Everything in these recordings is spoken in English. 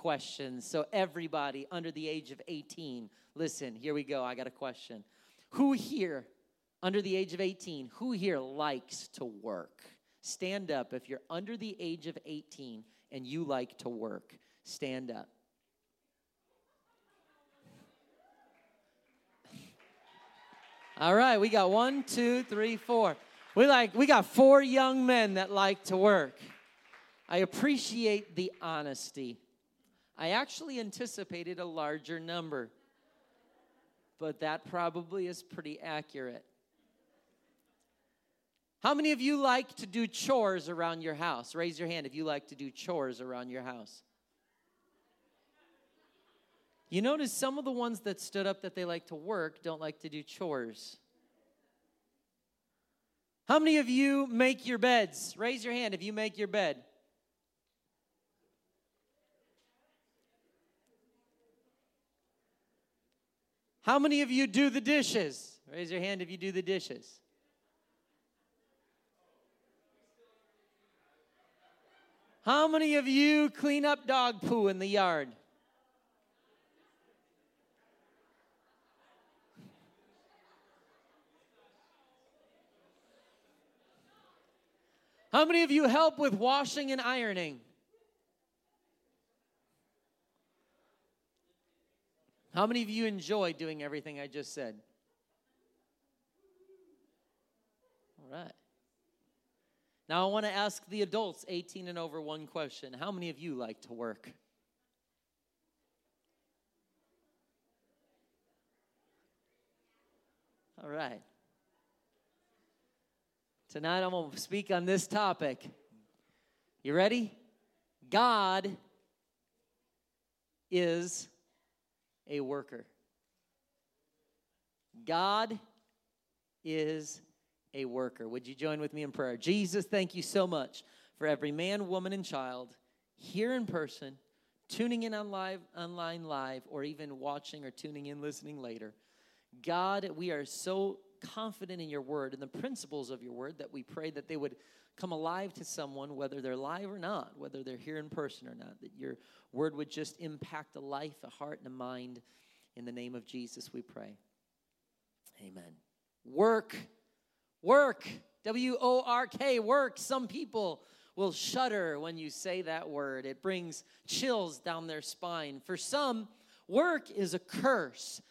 questions. So, everybody under the age of 18, listen, here we go. I got a question. Who here, under the age of 18, who here likes to work? Stand up if you're under the age of 18 and you like to work. Stand up. All right, we got one, two, three, four. We like we got four young men that like to work. I appreciate the honesty. I actually anticipated a larger number, but that probably is pretty accurate. How many of you like to do chores around your house? Raise your hand if you like to do chores around your house. You notice some of the ones that stood up that they like to work don't like to do chores. How many of you make your beds? Raise your hand if you make your bed. How many of you do the dishes? Raise your hand if you do the dishes. How many of you clean up dog poo in the yard? How many of you help with washing and ironing? How many of you enjoy doing everything I just said? All right. Now I want to ask the adults 18 and over one question. How many of you like to work? All right. Tonight I'm going to speak on this topic. You ready? God is a worker. God is a worker. Would you join with me in prayer? Jesus, thank you so much for every man, woman, and child here in person, tuning in on live, online live, or even watching or tuning in, listening later. God, we are so confident in your word and the principles of your word that we pray that they would come alive to someone, whether they're live or not, whether they're here in person or not, that your word would just impact a life, a heart, and a mind. In the name of Jesus, we pray. Amen. Work, work, W O R K, work. Some people will shudder when you say that word, it brings chills down their spine. For some, work is a curse.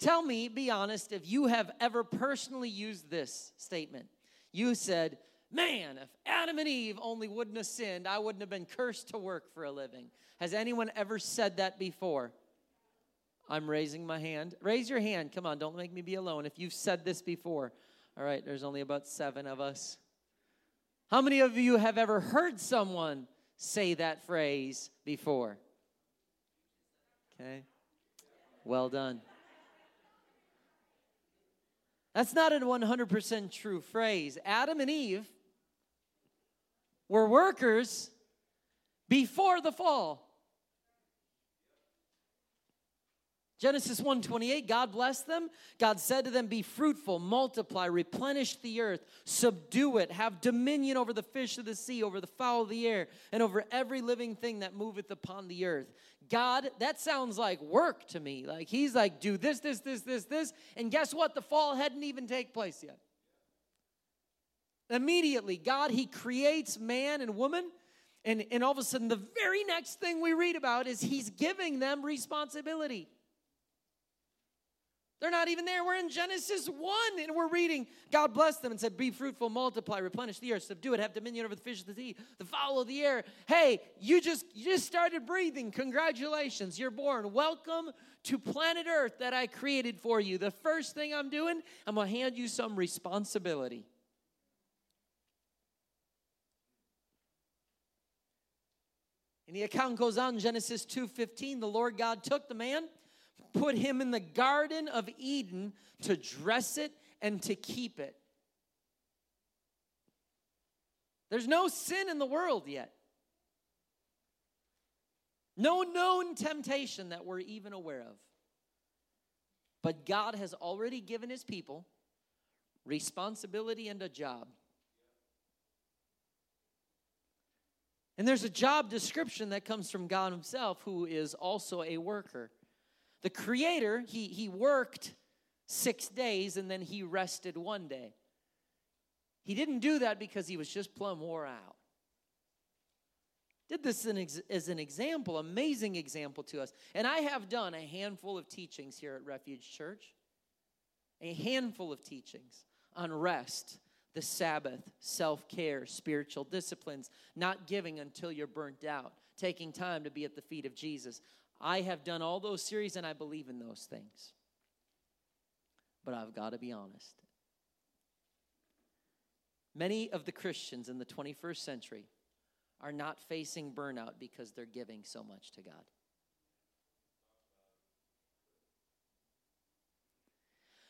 Tell me, be honest, if you have ever personally used this statement. You said, Man, if Adam and Eve only wouldn't have sinned, I wouldn't have been cursed to work for a living. Has anyone ever said that before? I'm raising my hand. Raise your hand. Come on, don't make me be alone. If you've said this before, all right, there's only about seven of us. How many of you have ever heard someone say that phrase before? Okay, well done. That's not a 100% true phrase. Adam and Eve were workers before the fall. Genesis 1:28 God blessed them. God said to them be fruitful, multiply, replenish the earth, subdue it, have dominion over the fish of the sea, over the fowl of the air, and over every living thing that moveth upon the earth. God, that sounds like work to me. Like he's like do this this this this this and guess what? The fall hadn't even take place yet. Immediately God he creates man and woman and, and all of a sudden the very next thing we read about is he's giving them responsibility. They're not even there. We're in Genesis 1 and we're reading. God blessed them and said, Be fruitful, multiply, replenish the earth, subdue it, have dominion over the fish of the sea, the fowl of the air. Hey, you just you just started breathing. Congratulations. You're born. Welcome to planet Earth that I created for you. The first thing I'm doing, I'm gonna hand you some responsibility. And the account goes on, Genesis 2:15. The Lord God took the man put him in the Garden of Eden to dress it and to keep it. There's no sin in the world yet. No known temptation that we're even aware of. But God has already given his people responsibility and a job. And there's a job description that comes from God Himself, who is also a worker. The Creator, He, he worked six days and then He rested one day. He didn't do that because He was just plumb wore out. Did this as an example, amazing example to us. And I have done a handful of teachings here at Refuge Church, a handful of teachings on rest the Sabbath, self care, spiritual disciplines, not giving until you're burnt out, taking time to be at the feet of Jesus. I have done all those series and I believe in those things. But I've got to be honest. Many of the Christians in the 21st century are not facing burnout because they're giving so much to God.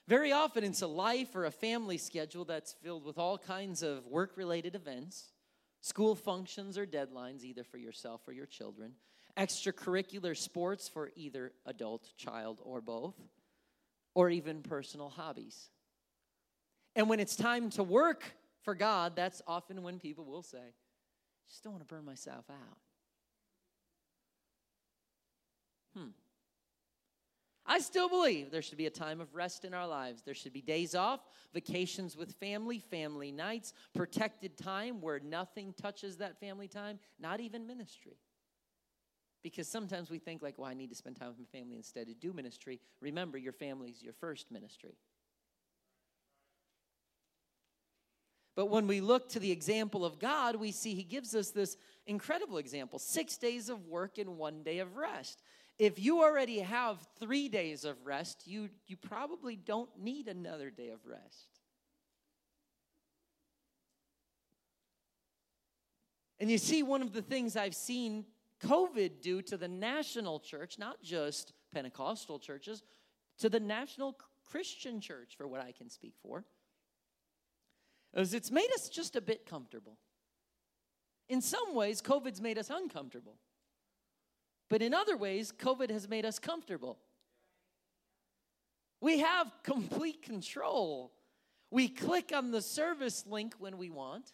Very often, it's a life or a family schedule that's filled with all kinds of work related events, school functions or deadlines, either for yourself or your children, extracurricular sports for either adult, child, or both, or even personal hobbies. And when it's time to work for God, that's often when people will say, I just don't want to burn myself out. Hmm. I still believe there should be a time of rest in our lives. There should be days off, vacations with family, family nights, protected time where nothing touches that family time, not even ministry. Because sometimes we think, like, well, I need to spend time with my family instead to do ministry. Remember, your family is your first ministry. But when we look to the example of God, we see He gives us this incredible example six days of work and one day of rest. If you already have three days of rest, you, you probably don't need another day of rest. And you see, one of the things I've seen COVID do to the national church, not just Pentecostal churches, to the national Christian church, for what I can speak for, is it's made us just a bit comfortable. In some ways, COVID's made us uncomfortable. But in other ways, COVID has made us comfortable. We have complete control. We click on the service link when we want.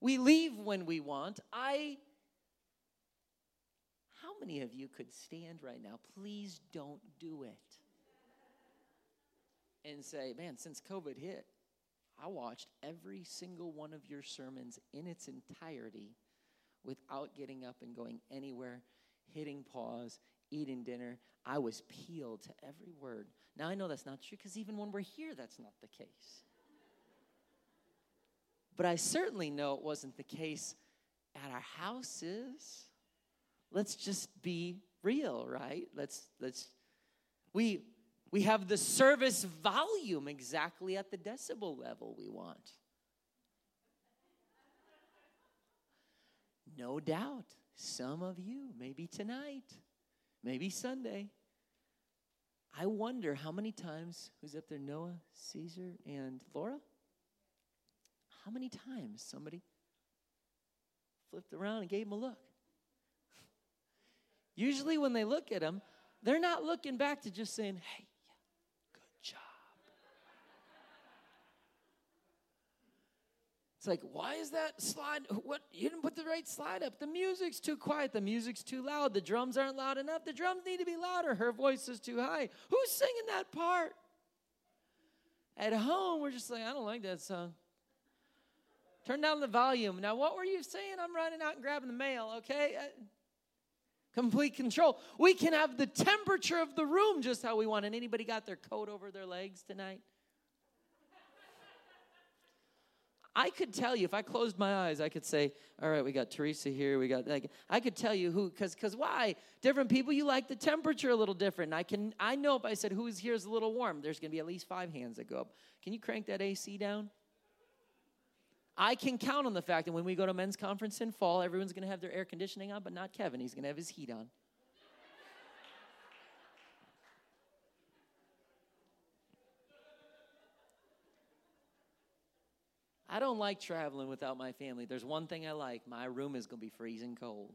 We leave when we want. I How many of you could stand right now? Please don't do it. And say, "Man, since COVID hit, I watched every single one of your sermons in its entirety without getting up and going anywhere hitting pause, eating dinner. I was peeled to every word. Now I know that's not true because even when we're here, that's not the case. But I certainly know it wasn't the case at our houses. Let's just be real, right? Let's let's we we have the service volume exactly at the decibel level we want. No doubt. Some of you, maybe tonight, maybe Sunday. I wonder how many times, who's up there? Noah, Caesar, and Laura? How many times somebody flipped around and gave him a look? Usually, when they look at him, they're not looking back to just saying, hey, It's like, why is that slide? What you didn't put the right slide up? The music's too quiet. The music's too loud. The drums aren't loud enough. The drums need to be louder. Her voice is too high. Who's singing that part? At home, we're just like, I don't like that song. Turn down the volume. Now, what were you saying? I'm running out and grabbing the mail, okay? Uh, complete control. We can have the temperature of the room just how we want. And anybody got their coat over their legs tonight? I could tell you if I closed my eyes, I could say, "All right, we got Teresa here. We got like I could tell you who because because why different people you like the temperature a little different. I can I know if I said who's here is a little warm, there's going to be at least five hands that go up. Can you crank that AC down? I can count on the fact that when we go to men's conference in fall, everyone's going to have their air conditioning on, but not Kevin. He's going to have his heat on. I don't like traveling without my family. There's one thing I like my room is going to be freezing cold.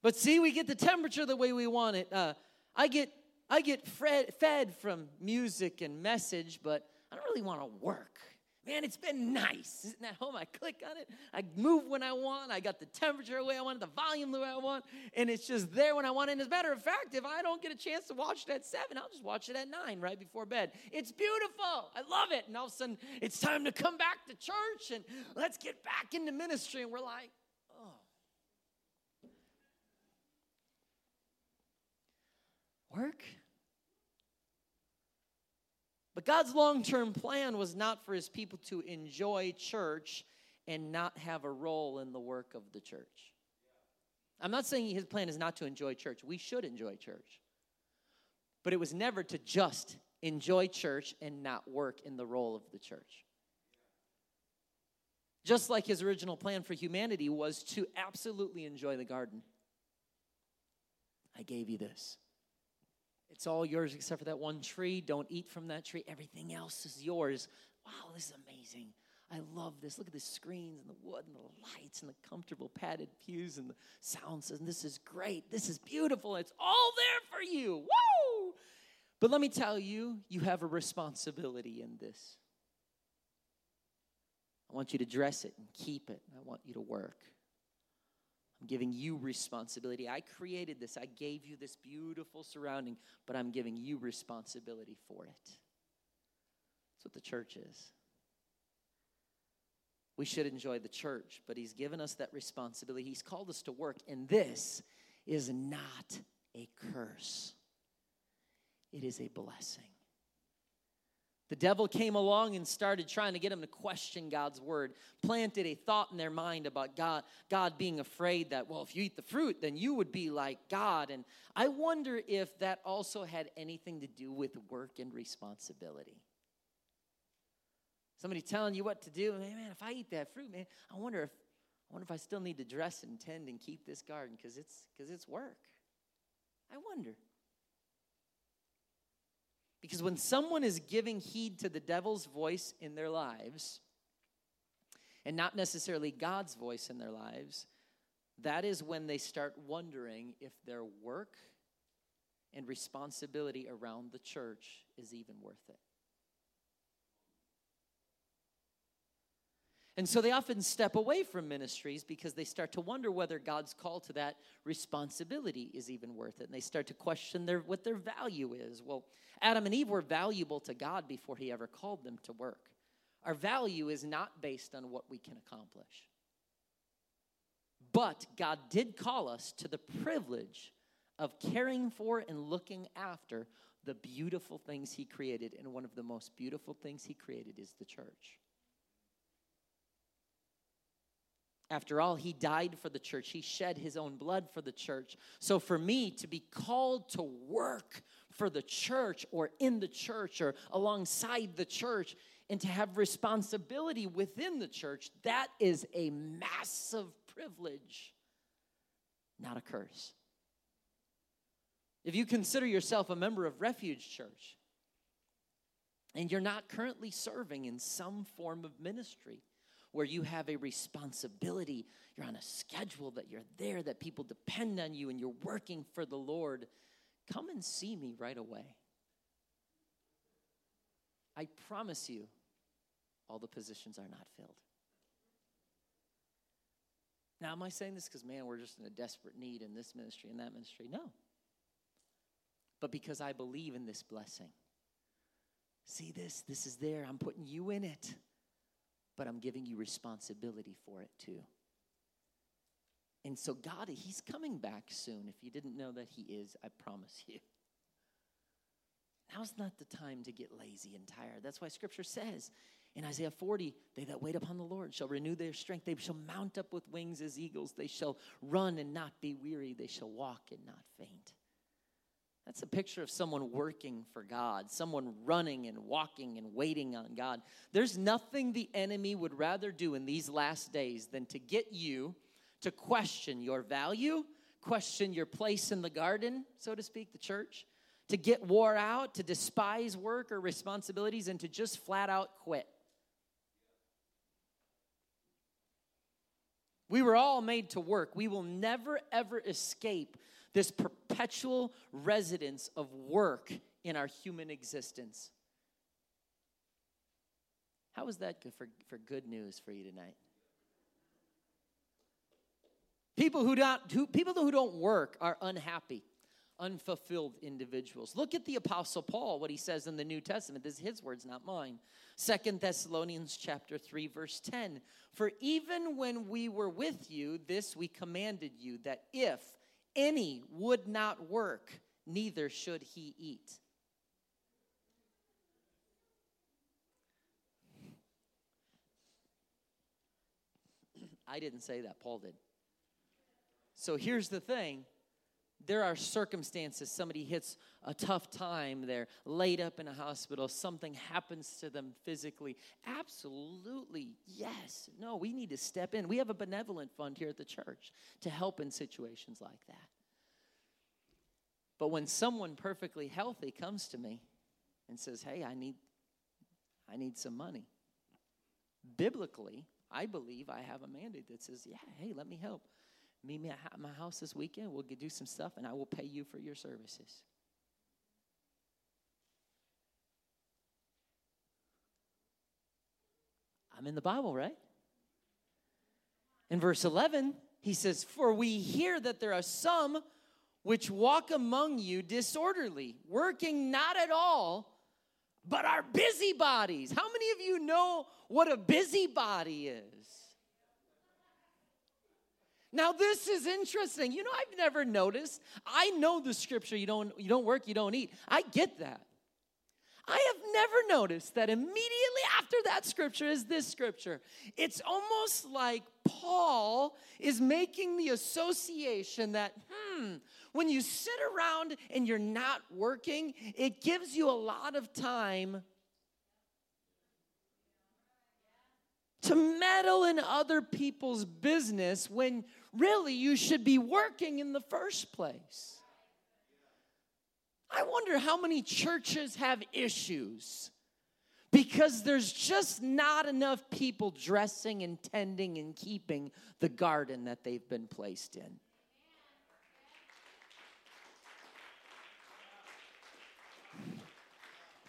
But see, we get the temperature the way we want it. Uh, I get, I get fed, fed from music and message, but I don't really want to work. Man, it's been nice. Isn't that home? I click on it. I move when I want. I got the temperature the way I want, the volume the way I want, and it's just there when I want. It. And as a matter of fact, if I don't get a chance to watch it at seven, I'll just watch it at nine right before bed. It's beautiful. I love it. And all of a sudden, it's time to come back to church and let's get back into ministry. And we're like, oh. Work? But God's long term plan was not for his people to enjoy church and not have a role in the work of the church. I'm not saying his plan is not to enjoy church. We should enjoy church. But it was never to just enjoy church and not work in the role of the church. Just like his original plan for humanity was to absolutely enjoy the garden. I gave you this. It's all yours except for that one tree. Don't eat from that tree. Everything else is yours. Wow, this is amazing. I love this. Look at the screens and the wood and the lights and the comfortable padded pews and the sound system. This is great. This is beautiful. It's all there for you. Woo! But let me tell you, you have a responsibility in this. I want you to dress it and keep it. I want you to work. I'm giving you responsibility. I created this, I gave you this beautiful surrounding, but I'm giving you responsibility for it. That's what the church is. We should enjoy the church, but He's given us that responsibility. He's called us to work, and this is not a curse, it is a blessing. The devil came along and started trying to get them to question God's word, planted a thought in their mind about God, God being afraid that, well, if you eat the fruit, then you would be like God. And I wonder if that also had anything to do with work and responsibility. Somebody telling you what to do, man, man if I eat that fruit, man, I wonder if I wonder if I still need to dress and tend and keep this garden because it's because it's work. I wonder. Because when someone is giving heed to the devil's voice in their lives, and not necessarily God's voice in their lives, that is when they start wondering if their work and responsibility around the church is even worth it. And so they often step away from ministries because they start to wonder whether God's call to that responsibility is even worth it. And they start to question their, what their value is. Well, Adam and Eve were valuable to God before He ever called them to work. Our value is not based on what we can accomplish. But God did call us to the privilege of caring for and looking after the beautiful things He created. And one of the most beautiful things He created is the church. After all, he died for the church. He shed his own blood for the church. So, for me to be called to work for the church or in the church or alongside the church and to have responsibility within the church, that is a massive privilege, not a curse. If you consider yourself a member of Refuge Church and you're not currently serving in some form of ministry, where you have a responsibility. You're on a schedule that you're there, that people depend on you, and you're working for the Lord. Come and see me right away. I promise you, all the positions are not filled. Now, am I saying this because, man, we're just in a desperate need in this ministry and that ministry? No. But because I believe in this blessing. See this? This is there. I'm putting you in it but I'm giving you responsibility for it too. And so, God, He's coming back soon. If you didn't know that He is, I promise you. Now's not the time to get lazy and tired. That's why Scripture says in Isaiah 40, they that wait upon the Lord shall renew their strength. They shall mount up with wings as eagles. They shall run and not be weary. They shall walk and not faint. That's a picture of someone working for God, someone running and walking and waiting on God. There's nothing the enemy would rather do in these last days than to get you to question your value, question your place in the garden, so to speak, the church, to get wore out, to despise work or responsibilities, and to just flat out quit. We were all made to work. We will never, ever escape this perpetual residence of work in our human existence. How is that good for, for good news for you tonight? People who don't who, people who don't work are unhappy, unfulfilled individuals. Look at the apostle Paul, what he says in the New Testament. This is his words, not mine. Second Thessalonians chapter 3 verse 10. For even when we were with you, this we commanded you that if any would not work, neither should he eat. I didn't say that, Paul did. So here's the thing there are circumstances. Somebody hits a tough time they're laid up in a hospital something happens to them physically. Absolutely yes. No we need to step in. We have a benevolent fund here at the church to help in situations like that. But when someone perfectly healthy comes to me and says hey i need i need some money biblically I believe I have a mandate that says, yeah, hey, let me help. Meet me at my house this weekend. We'll do some stuff and I will pay you for your services. I'm in the Bible, right? In verse 11, he says, For we hear that there are some which walk among you disorderly, working not at all but are busybodies. How many of you know what a busybody is? Now this is interesting. You know, I've never noticed. I know the scripture you don't you don't work, you don't eat. I get that. I have never noticed that immediately after that scripture is this scripture. It's almost like Paul is making the association that, hmm, when you sit around and you're not working, it gives you a lot of time to meddle in other people's business when really you should be working in the first place. I wonder how many churches have issues because there's just not enough people dressing and tending and keeping the garden that they've been placed in.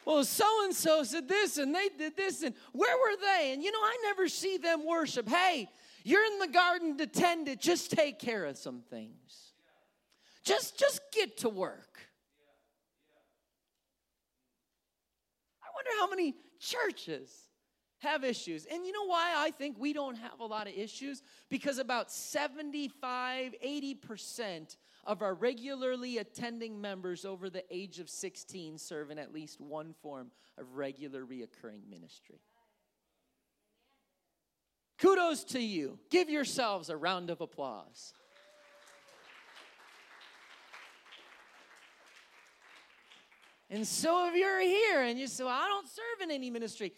Well, so and so said this and they did this, and where were they? And you know, I never see them worship. Hey, you're in the garden to tend it, just take care of some things. Just just get to work. I wonder how many churches have issues. And you know why I think we don't have a lot of issues? Because about 75, 80% of our regularly attending members over the age of 16 serve in at least one form of regular reoccurring ministry. Kudos to you. Give yourselves a round of applause. And so if you're here and you say, well, I don't serve in any ministry,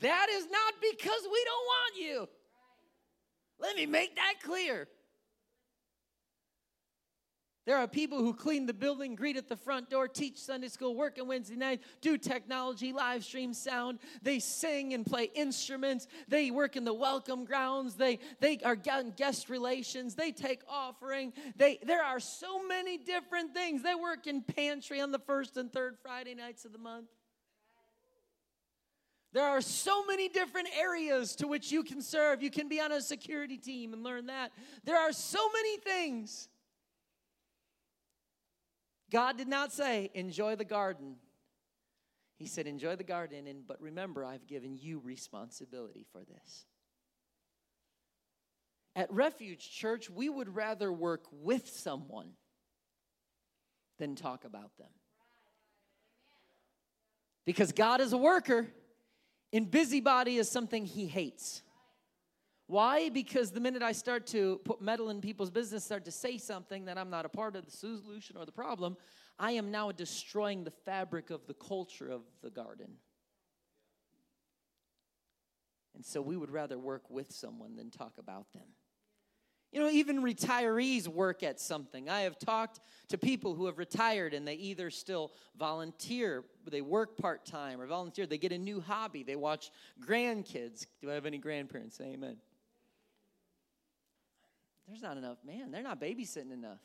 that is not because we don't want you. Let me make that clear. There are people who clean the building, greet at the front door, teach Sunday school, work on Wednesday night, do technology, live stream sound. They sing and play instruments. They work in the welcome grounds. They, they are guest relations. They take offering. They, there are so many different things. They work in pantry on the first and third Friday nights of the month. There are so many different areas to which you can serve. You can be on a security team and learn that. There are so many things. God did not say, enjoy the garden. He said, enjoy the garden, and, but remember, I've given you responsibility for this. At Refuge Church, we would rather work with someone than talk about them. Because God is a worker, and busybody is something he hates. Why? Because the minute I start to put metal in people's business, start to say something that I'm not a part of the solution or the problem, I am now destroying the fabric of the culture of the garden. And so we would rather work with someone than talk about them. You know, even retirees work at something. I have talked to people who have retired and they either still volunteer, they work part time or volunteer, they get a new hobby, they watch grandkids. Do I have any grandparents? Amen. There's not enough, man, they're not babysitting enough.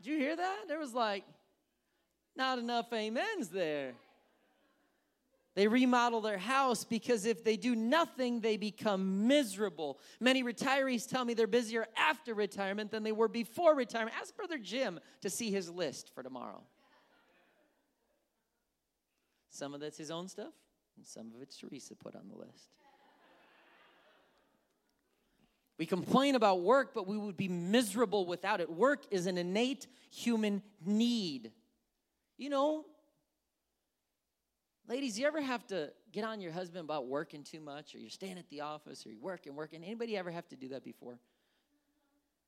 Did you hear that? There was like not enough amens there. They remodel their house because if they do nothing, they become miserable. Many retirees tell me they're busier after retirement than they were before retirement. Ask Brother Jim to see his list for tomorrow. Some of that's his own stuff, and some of it's Teresa put on the list. We complain about work, but we would be miserable without it. Work is an innate human need. You know, ladies, you ever have to get on your husband about working too much, or you're staying at the office, or you're working, working? Anybody ever have to do that before?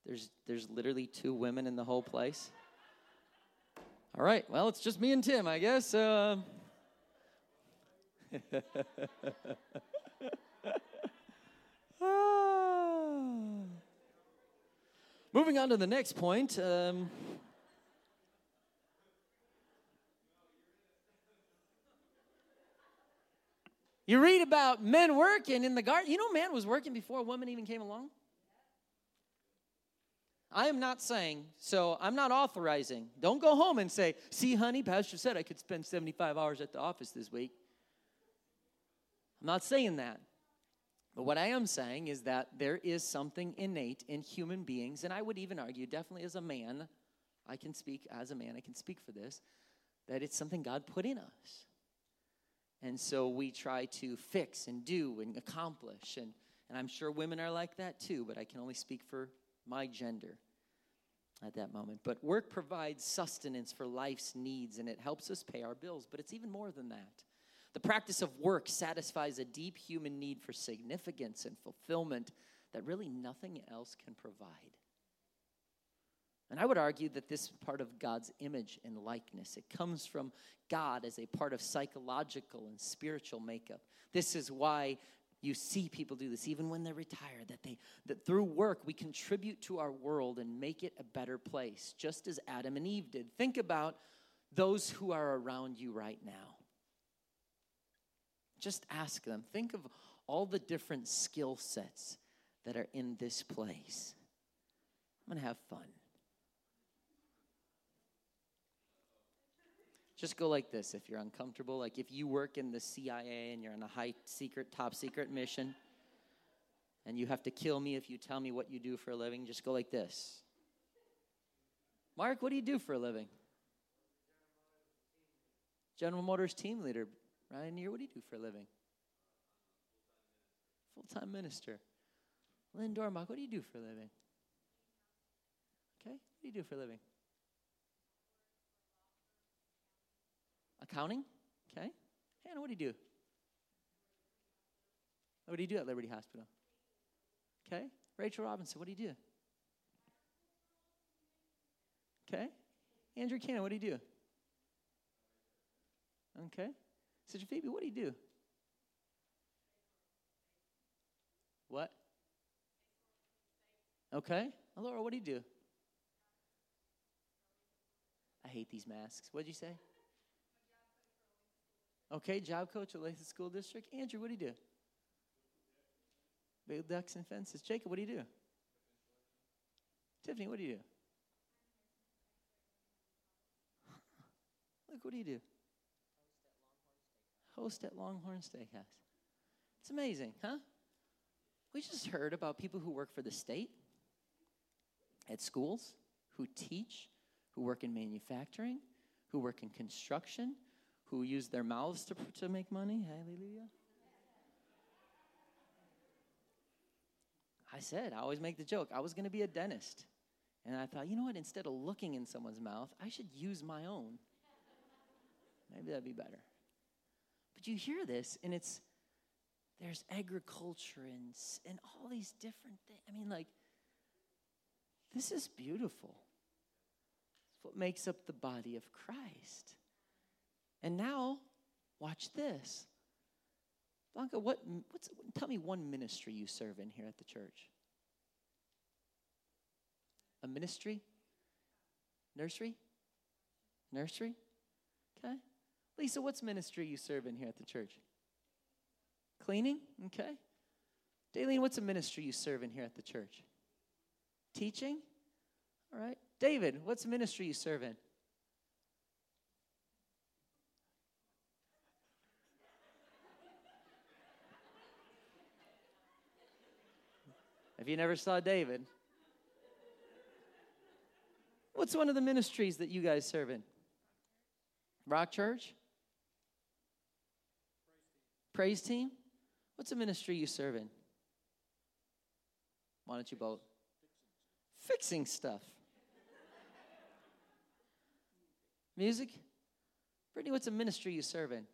There's, there's literally two women in the whole place. All right, well, it's just me and Tim, I guess. Uh, Moving on to the next point. Um, you read about men working in the garden. You know, man was working before a woman even came along. I am not saying, so I'm not authorizing. Don't go home and say, see, honey, Pastor said I could spend 75 hours at the office this week. I'm not saying that. But what I am saying is that there is something innate in human beings, and I would even argue, definitely as a man, I can speak as a man, I can speak for this, that it's something God put in us. And so we try to fix and do and accomplish. And, and I'm sure women are like that too, but I can only speak for my gender at that moment. But work provides sustenance for life's needs and it helps us pay our bills, but it's even more than that. The practice of work satisfies a deep human need for significance and fulfillment that really nothing else can provide. And I would argue that this is part of God's image and likeness. It comes from God as a part of psychological and spiritual makeup. This is why you see people do this even when they're retired that they that through work we contribute to our world and make it a better place just as Adam and Eve did. Think about those who are around you right now. Just ask them. Think of all the different skill sets that are in this place. I'm going to have fun. Just go like this if you're uncomfortable. Like if you work in the CIA and you're on a high secret, top secret mission, and you have to kill me if you tell me what you do for a living, just go like this. Mark, what do you do for a living? General Motors team leader. Ryan Neer, what do you do for a living? Full time minister. Lynn Dornbach, what do you do for a living? Okay, what do you do for a living? Accounting? Okay. Hannah, what do you do? What do you do at Liberty Hospital? Okay. Rachel Robinson, what do you do? Okay. Andrew Cannon, what do you do? Okay. Sister Phoebe, what do you do? What? Okay. Laura, what do you do? I hate these masks. What'd you say? Okay, job coach at School District. Andrew, what do you do? Build ducks and fences. Jacob, what do you do? Tiffany, what do you do? Look, what do you do? Host at Longhorn Steakhouse. It's amazing, huh? We just heard about people who work for the state, at schools, who teach, who work in manufacturing, who work in construction, who use their mouths to, to make money. Hallelujah. I said, I always make the joke, I was going to be a dentist. And I thought, you know what? Instead of looking in someone's mouth, I should use my own. Maybe that'd be better. But you hear this, and it's there's agriculture and, and all these different things. I mean, like, this is beautiful. It's what makes up the body of Christ. And now, watch this. Blanca, what, what's, tell me one ministry you serve in here at the church. A ministry? Nursery? Nursery? Okay. Lisa, what's ministry you serve in here at the church? Cleaning? Okay. Daleen, what's a ministry you serve in here at the church? Teaching? All right. David, what's a ministry you serve in? If you never saw David, what's one of the ministries that you guys serve in? Rock Church? Praise team? What's a ministry you serve in? Why don't you both? Fixing stuff. Music? Brittany, what's a ministry you serve in?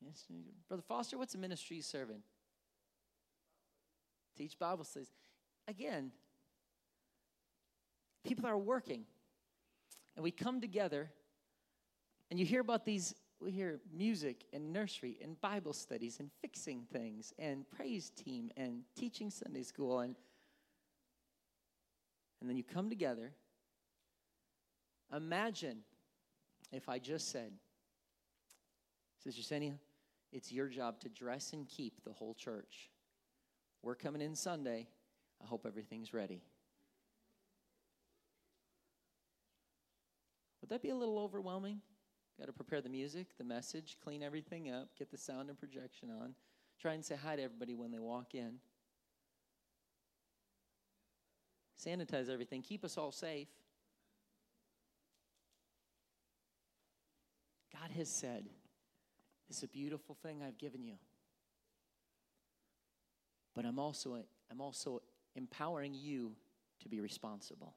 Yes, Brother Foster, what's a ministry you serve in? Teach Bible studies. Again, people are working. And we come together, and you hear about these we hear music and nursery and Bible studies and fixing things and praise team and teaching Sunday school and and then you come together. Imagine if I just said, Sister Senia, it's your job to dress and keep the whole church. We're coming in Sunday. I hope everything's ready. Would that be a little overwhelming? Got to prepare the music, the message, clean everything up, get the sound and projection on, try and say hi to everybody when they walk in. Sanitize everything, keep us all safe. God has said, It's a beautiful thing I've given you. But I'm also, I'm also empowering you to be responsible.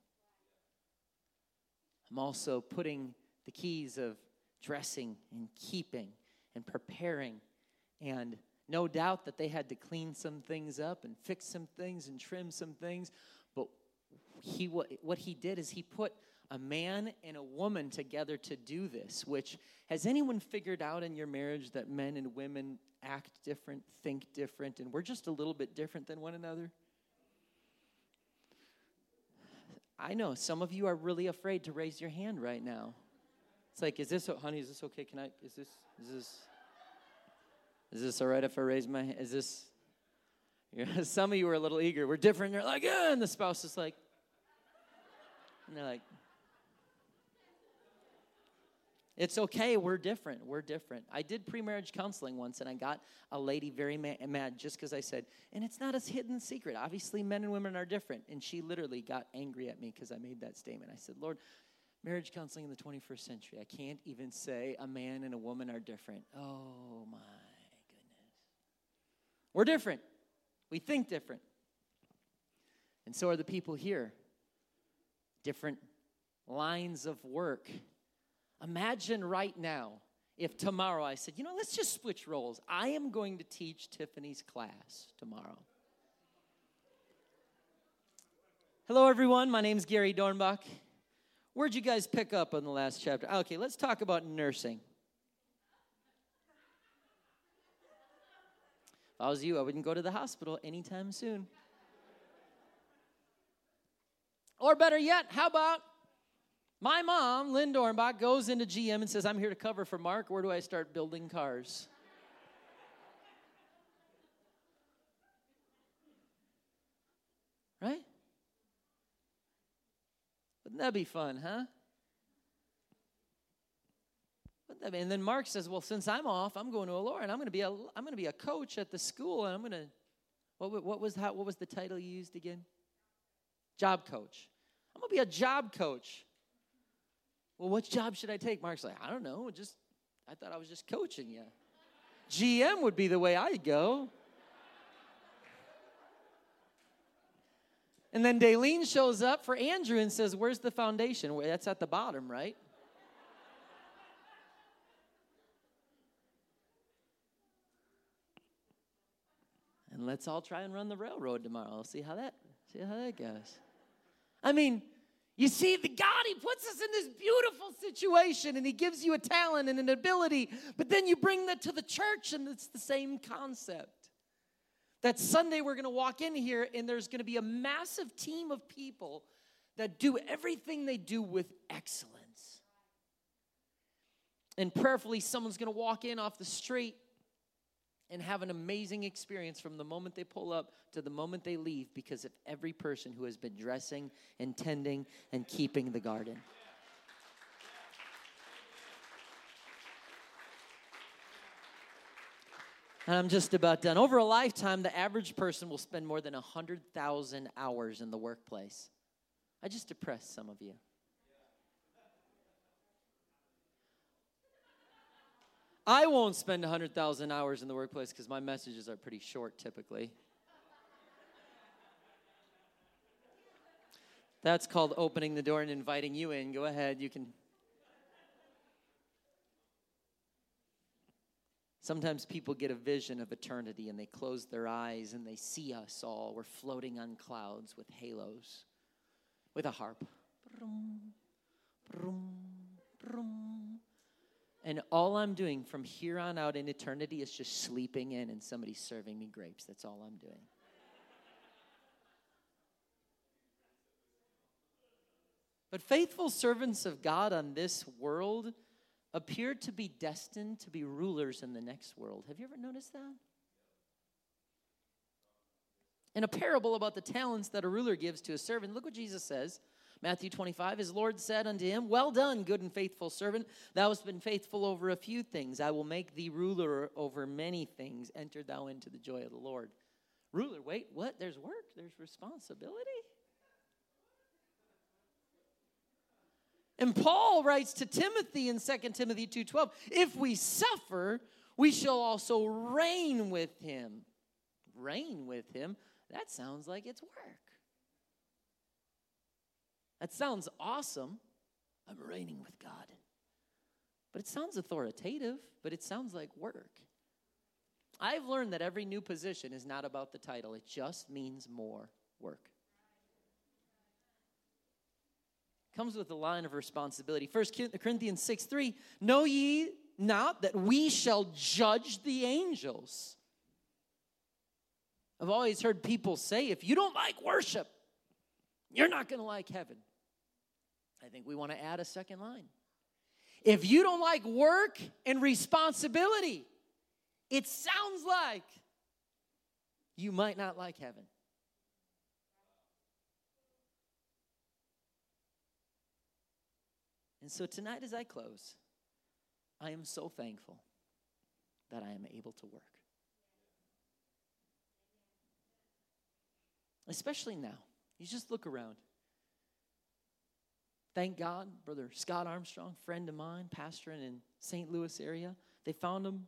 I'm also putting the keys of dressing and keeping and preparing. And no doubt that they had to clean some things up and fix some things and trim some things. But he, what he did is he put a man and a woman together to do this, which has anyone figured out in your marriage that men and women act different, think different, and we're just a little bit different than one another? I know some of you are really afraid to raise your hand right now. It's like, is this, honey, is this okay? Can I, is this, is this, is this all right if I raise my hand? Is this, some of you are a little eager. We're different. You're like, yeah, and the spouse is like, and they're like, it's okay. We're different. We're different. I did pre-marriage counseling once, and I got a lady very ma- mad just because I said, and it's not a hidden secret. Obviously, men and women are different. And she literally got angry at me because I made that statement. I said, Lord, marriage counseling in the 21st century. I can't even say a man and a woman are different. Oh my goodness. We're different. We think different. And so are the people here. Different lines of work. Imagine right now if tomorrow I said, you know, let's just switch roles. I am going to teach Tiffany's class tomorrow. Hello, everyone. My name is Gary Dornbach. Where'd you guys pick up on the last chapter? Okay, let's talk about nursing. If I was you, I wouldn't go to the hospital anytime soon. Or better yet, how about my mom, Lynn Dornbach, goes into GM and says, I'm here to cover for Mark. Where do I start building cars? Right? Wouldn't that be fun, huh? Be? And then Mark says, "Well, since I'm off, I'm going to Elora, and I'm going to be a I'm going to be a coach at the school, and I'm going to what, what was how, what was the title you used again? Job coach. I'm going to be a job coach. Well, what job should I take? Mark's like, I don't know. Just I thought I was just coaching you. GM would be the way I go. And then Daleen shows up for Andrew and says, Where's the foundation? That's at the bottom, right? And let's all try and run the railroad tomorrow. See how that see how that goes. I mean, you see, the God, He puts us in this beautiful situation and He gives you a talent and an ability, but then you bring that to the church and it's the same concept. That Sunday we're going to walk in here and there's going to be a massive team of people that do everything they do with excellence. And prayerfully, someone's going to walk in off the street and have an amazing experience from the moment they pull up to the moment they leave because of every person who has been dressing and tending and keeping the garden. And I'm just about done. Over a lifetime, the average person will spend more than 100,000 hours in the workplace. I just depressed some of you. I won't spend 100,000 hours in the workplace because my messages are pretty short typically. That's called opening the door and inviting you in. Go ahead, you can. Sometimes people get a vision of eternity and they close their eyes and they see us all. We're floating on clouds with halos, with a harp. And all I'm doing from here on out in eternity is just sleeping in and somebody serving me grapes. That's all I'm doing. But faithful servants of God on this world appear to be destined to be rulers in the next world. Have you ever noticed that? In a parable about the talents that a ruler gives to a servant, look what Jesus says. Matthew 25, his Lord said unto him, Well done, good and faithful servant. Thou hast been faithful over a few things. I will make thee ruler over many things. Enter thou into the joy of the Lord. Ruler, wait, what? There's work, there's responsibility. And Paul writes to Timothy in 2 Timothy 2:12, if we suffer, we shall also reign with him. Reign with him? That sounds like it's work. That sounds awesome. I'm reigning with God. But it sounds authoritative, but it sounds like work. I've learned that every new position is not about the title, it just means more work comes with a line of responsibility. First Corinthians 6 3 Know ye not that we shall judge the angels? I've always heard people say, if you don't like worship, you're not going to like heaven. I think we want to add a second line. If you don't like work and responsibility, it sounds like you might not like heaven. And so tonight, as I close, I am so thankful that I am able to work. Especially now. You just look around. Thank God, Brother Scott Armstrong, friend of mine, pastoring in St. Louis area. They found him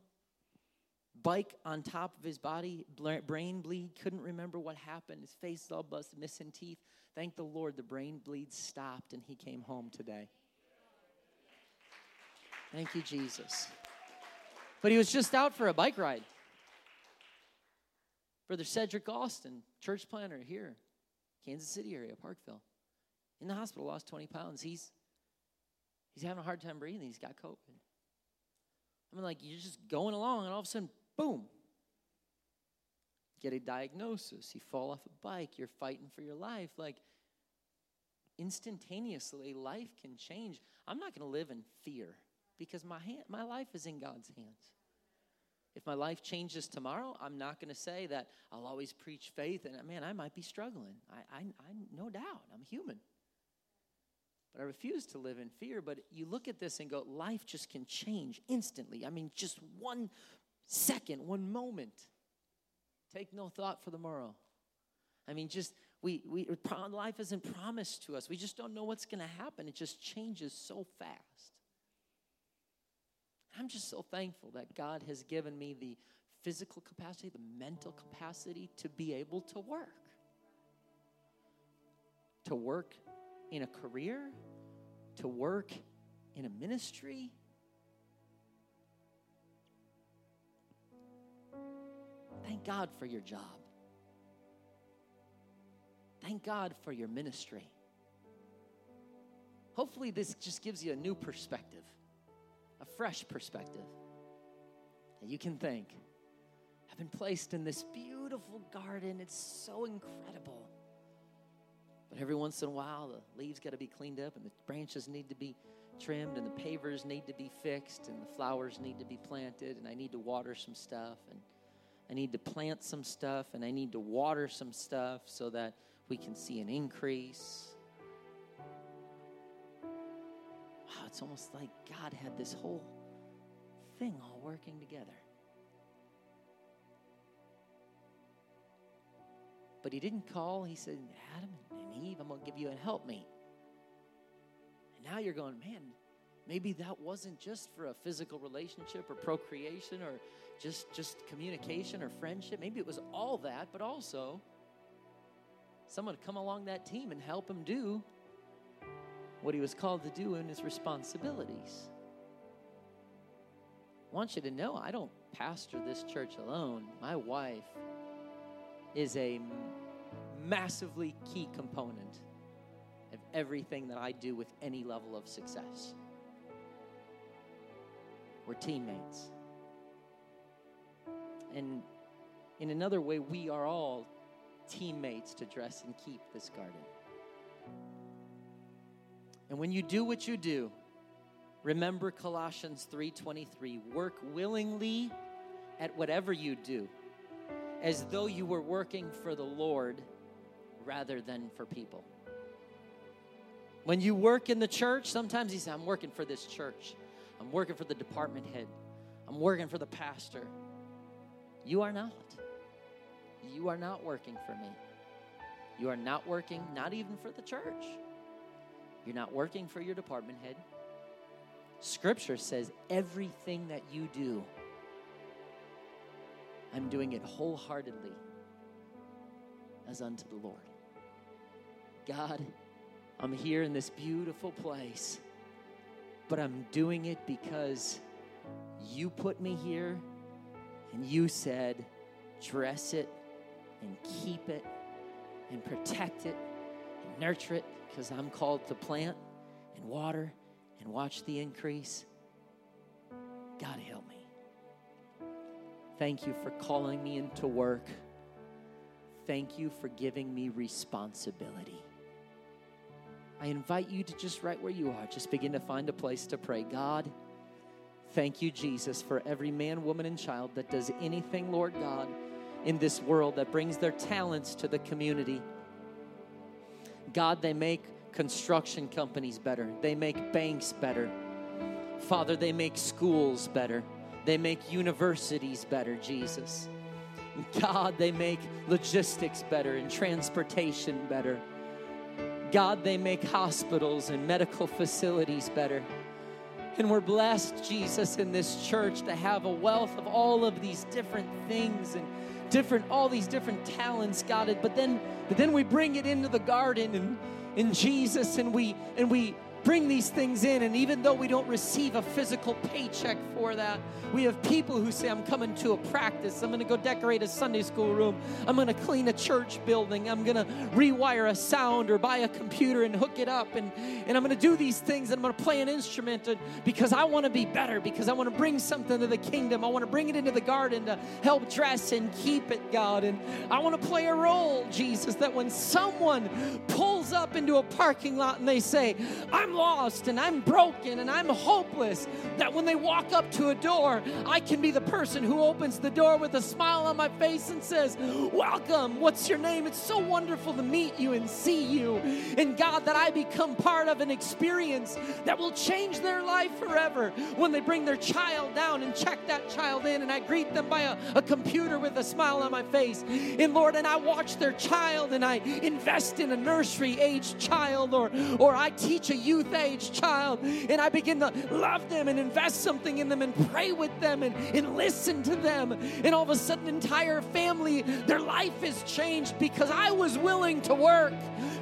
bike on top of his body, brain bleed, couldn't remember what happened. His face is all busted, missing teeth. Thank the Lord, the brain bleed stopped and he came home today. Thank you, Jesus. But he was just out for a bike ride. Brother Cedric Austin, church planter here, Kansas City area, Parkville. In the hospital, lost 20 pounds. He's he's having a hard time breathing. He's got COVID. I mean, like you're just going along, and all of a sudden, boom. Get a diagnosis. You fall off a bike. You're fighting for your life. Like instantaneously, life can change. I'm not going to live in fear because my, hand, my life is in God's hands. If my life changes tomorrow, I'm not going to say that I'll always preach faith and man, I might be struggling. I, I, I no doubt, I'm human. But I refuse to live in fear. But you look at this and go, life just can change instantly. I mean, just one second, one moment. Take no thought for the morrow. I mean, just we, we life isn't promised to us. We just don't know what's going to happen. It just changes so fast. I'm just so thankful that God has given me the physical capacity, the mental capacity to be able to work. To work in a career, to work in a ministry. Thank God for your job. Thank God for your ministry. Hopefully, this just gives you a new perspective a fresh perspective. And you can think, I've been placed in this beautiful garden. It's so incredible. But every once in a while, the leaves got to be cleaned up, and the branches need to be trimmed, and the pavers need to be fixed, and the flowers need to be planted, and I need to water some stuff, and I need to plant some stuff, and I need to water some stuff so that we can see an increase. it's almost like God had this whole thing all working together. But he didn't call. He said, Adam and Eve, I'm going to give you a helpmate. And now you're going, man, maybe that wasn't just for a physical relationship or procreation or just, just communication or friendship. Maybe it was all that, but also someone to come along that team and help him do what he was called to do in his responsibilities. I want you to know I don't pastor this church alone. My wife is a massively key component of everything that I do with any level of success. We're teammates. And in another way, we are all teammates to dress and keep this garden. And when you do what you do, remember Colossians 3:23, work willingly at whatever you do as though you were working for the Lord rather than for people. When you work in the church, sometimes you say, I'm working for this church. I'm working for the department head. I'm working for the pastor. You are not. You are not working for me. You are not working, not even for the church. You're not working for your department head. Scripture says everything that you do, I'm doing it wholeheartedly as unto the Lord. God, I'm here in this beautiful place, but I'm doing it because you put me here and you said, dress it and keep it and protect it and nurture it because I'm called to plant and water and watch the increase. God help me. Thank you for calling me into work. Thank you for giving me responsibility. I invite you to just right where you are, just begin to find a place to pray. God, thank you, Jesus, for every man, woman, and child that does anything, Lord God, in this world that brings their talents to the community. God, they make construction companies better, they make banks better. Father, they make schools better, they make universities better, Jesus. God, they make logistics better and transportation better. God, they make hospitals and medical facilities better. And we're blessed, Jesus, in this church to have a wealth of all of these different things and different, all these different talents, God. It, but then, but then we bring it into the garden and in Jesus, and we and we bring these things in. And even though we don't receive a physical paycheck for that, we have people who say, I'm coming to a practice. I'm going to go decorate a Sunday school room. I'm going to clean a church building. I'm going to rewire a sound or buy a computer and hook it up. And, and I'm going to do these things. And I'm going to play an instrument because I want to be better, because I want to bring something to the kingdom. I want to bring it into the garden to help dress and keep it, God. And I want to play a role, Jesus, that when someone pulls up into a parking lot and they say, I'm lost and I'm broken and I'm hopeless, that when they walk up to a door, I can be the person who opens the door with a smile on my face and says, Welcome, what's your name? It's so wonderful to meet you and see you. And God, that I become part of an experience that will change their life forever when they bring their child down and check that child in and I greet them by a, a computer with a smile on my face. And Lord, and I watch their child and I invest in a nursery age child or, or I teach a youth youth age child and I begin to love them and invest something in them and pray with them and, and listen to them. And all of a sudden, entire family, their life is changed because I was willing to work,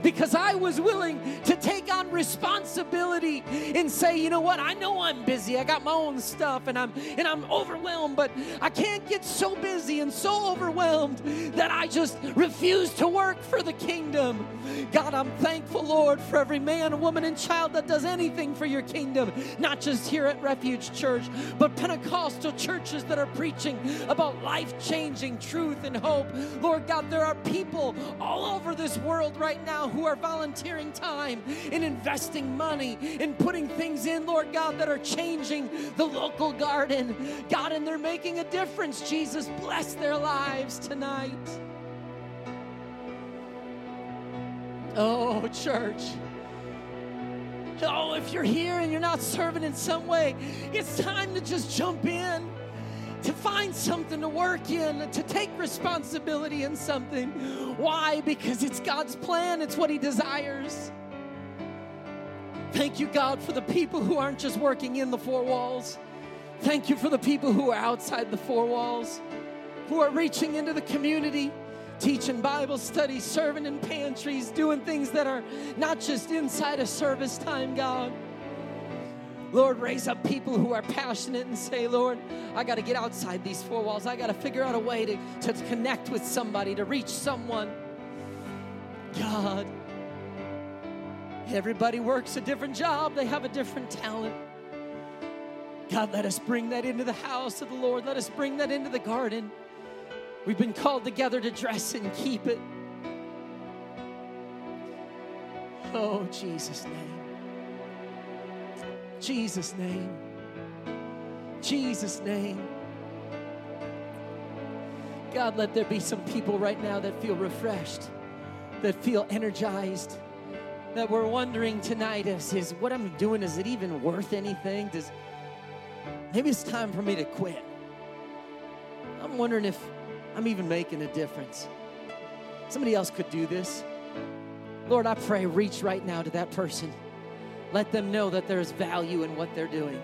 because I was willing to take on responsibility and say, you know what, I know I'm busy. I got my own stuff and I'm and I'm overwhelmed, but I can't get so busy and so overwhelmed that I just refuse to work for the kingdom. God, I'm thankful, Lord, for every man, woman, and child that does anything for your kingdom, not just here at Refuge Church, but Pentecostal churches that are preaching about life changing truth and hope. Lord God, there are people all over this world right now who are volunteering time and investing money and putting things in, Lord God, that are changing the local garden. God, and they're making a difference. Jesus, bless their lives tonight. Oh, church. Oh, if you're here and you're not serving in some way, it's time to just jump in. to find something to work in, to take responsibility in something. Why? Because it's God's plan, it's what He desires. Thank you, God, for the people who aren't just working in the four walls. Thank you for the people who are outside the four walls, who are reaching into the community, teaching Bible studies, serving in pantries, doing things that are not just inside of service time, God. Lord, raise up people who are passionate and say, Lord, I got to get outside these four walls. I got to figure out a way to, to connect with somebody, to reach someone. God, everybody works a different job, they have a different talent. God, let us bring that into the house of the Lord. Let us bring that into the garden. We've been called together to dress and keep it. Oh, Jesus' name. Jesus' name. Jesus' name. God, let there be some people right now that feel refreshed, that feel energized, that we're wondering tonight is, is what I'm doing, is it even worth anything? Does maybe it's time for me to quit? I'm wondering if I'm even making a difference. Somebody else could do this. Lord, I pray, reach right now to that person. Let them know that there's value in what they're doing.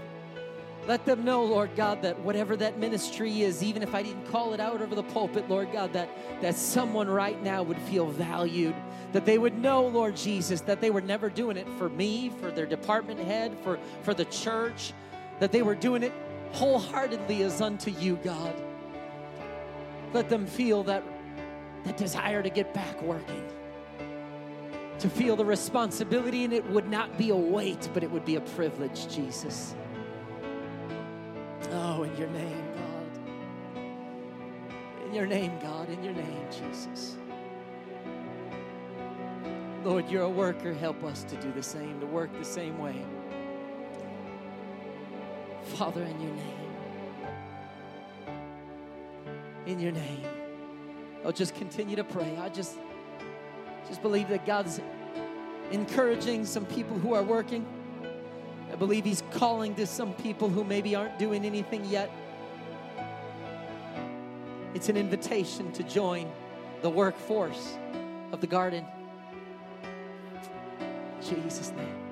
Let them know, Lord God, that whatever that ministry is, even if I didn't call it out over the pulpit, Lord God, that, that someone right now would feel valued. That they would know, Lord Jesus, that they were never doing it for me, for their department head, for, for the church, that they were doing it wholeheartedly as unto you, God. Let them feel that, that desire to get back working to feel the responsibility, and it would not be a weight, but it would be a privilege, Jesus. Oh, in your name, God. In your name, God. In your name, Jesus. Lord, you're a worker. Help us to do the same, to work the same way. Father, in your name. In your name. Oh, just continue to pray. I just just believe that God's encouraging some people who are working. I believe He's calling to some people who maybe aren't doing anything yet. It's an invitation to join the workforce of the garden. Jesus' name.